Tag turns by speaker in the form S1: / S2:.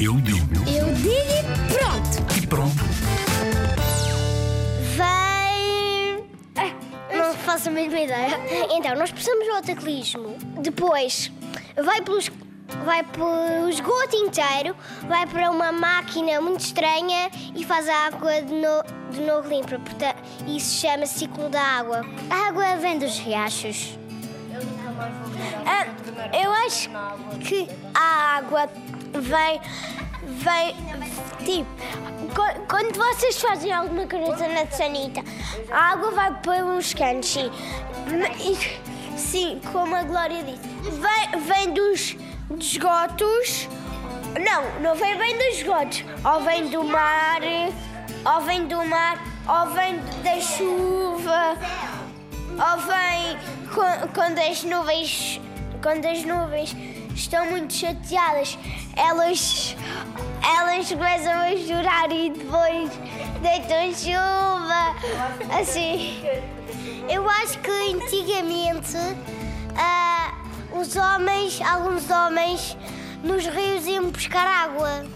S1: Eu digo.
S2: Eu digo e pronto.
S1: E pronto.
S2: Vem. Ah, Não faço a mesma ideia. Então, nós precisamos do autoclismo. Depois, vai pelos. Vai pelo esgoto inteiro, vai para uma máquina muito estranha e faz a água de, no, de novo limpa. Portanto, isso chama ciclo da água. A água vem dos riachos. Eu acho que a água vem. vem. tipo. Quando vocês fazem alguma coisa na sanita, a água vai pelos canos, sim. E- Sim, como a Glória disse. Vem, vem dos esgotos. Não, não vem bem dos esgotos. Ou vem do mar, ou vem do mar, ou vem da chuva. Ou vem quan- quando as nuvens, quando as nuvens estão muito chateadas, elas, elas começam a chorar e depois deitam chuva. Assim. Eu acho que antigamente ah, os homens, alguns homens, nos rios iam buscar água.